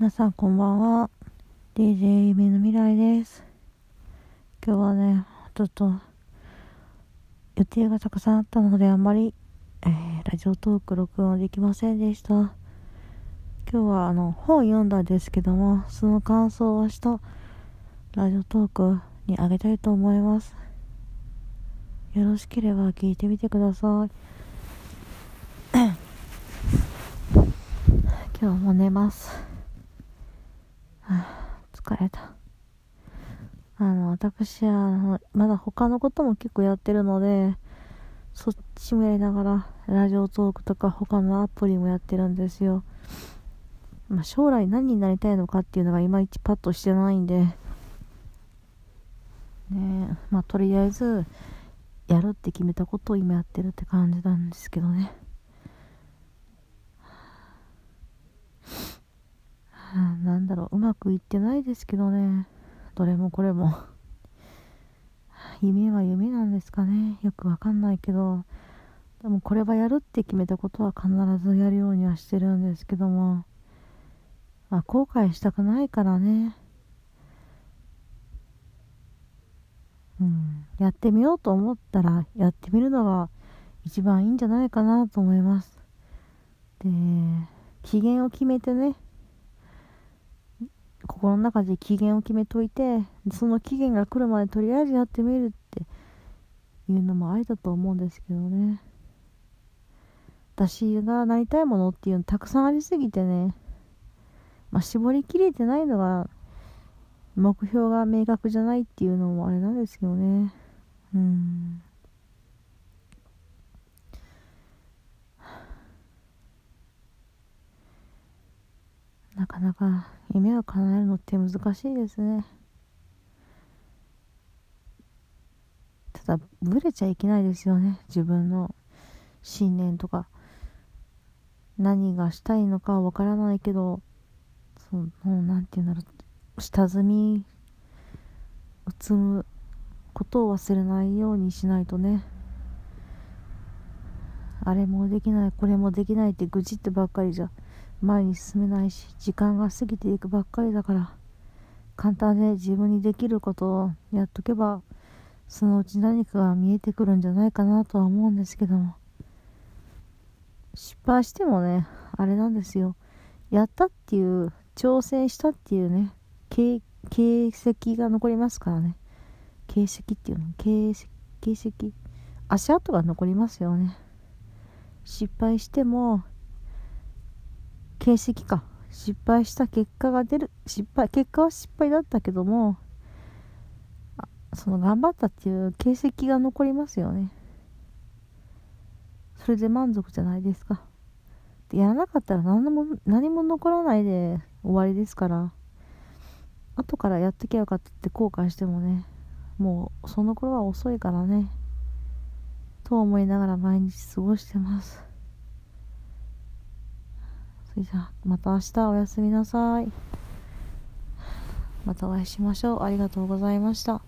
皆さんこんばんは。DJ 夢の未来です。今日はねちょっと予定がたくさんあったのであんまり、えー、ラジオトーク録音できませんでした。今日はあの本読んだんですけどもその感想を明日ラジオトークにあげたいと思います。よろしければ聞いてみてください。今日も寝ます。れた。あの、私は、まだ他のことも結構やってるので、そっちもやりながら、ラジオトークとか他のアプリもやってるんですよ。まあ、将来何になりたいのかっていうのがいまいちパッとしてないんで、ねまあ、とりあえず、やるって決めたことを今やってるって感じなんですけどね。なんだろう、うまくいってないですけどね。どれもこれも。夢は夢なんですかね。よくわかんないけど。でもこれはやるって決めたことは必ずやるようにはしてるんですけども。まあ、後悔したくないからね。うん。やってみようと思ったら、やってみるのが一番いいんじゃないかなと思います。で、期限を決めてね。心の中で期限を決めといてその期限が来るまでとりあえずやってみるっていうのもありだと思うんですけどね。私がなりたいものっていうのたくさんありすぎてねまあ絞りきれてないのが目標が明確じゃないっていうのもあれなんですけどね。うんなかなか夢を叶えるのって難しいですね。ただブレちゃいけないですよね。自分の信念とか。何がしたいのかわからないけどその何て言うんだろう。下積みを積むことを忘れないようにしないとね。あれもできないこれもできないって愚痴ってばっかりじゃ前に進めないし時間が過ぎていくばっかりだから。簡単で自分にできることをやっとけばそのうち何かが見えてくるんじゃないかなとは思うんですけども。失敗してもねあれなんですよ。やったっていう挑戦したっていうね形跡が残りますからね。形跡っていうの？形跡形跡？足跡が残りますよね。失敗しても形跡か。失敗した結果が出る。失敗結果は失敗だったけどもその頑張ったっていう形跡が残りますよね。それで満足じゃないですか。でやらなかったら何も何も残らないで終わりですから。後からやってきゃよかったって後悔してもねもうその頃は遅いからね。と思いながら毎日過ごしてます。じゃあまた明日おやすみなさい。またお会いしましょう。ありがとうございました。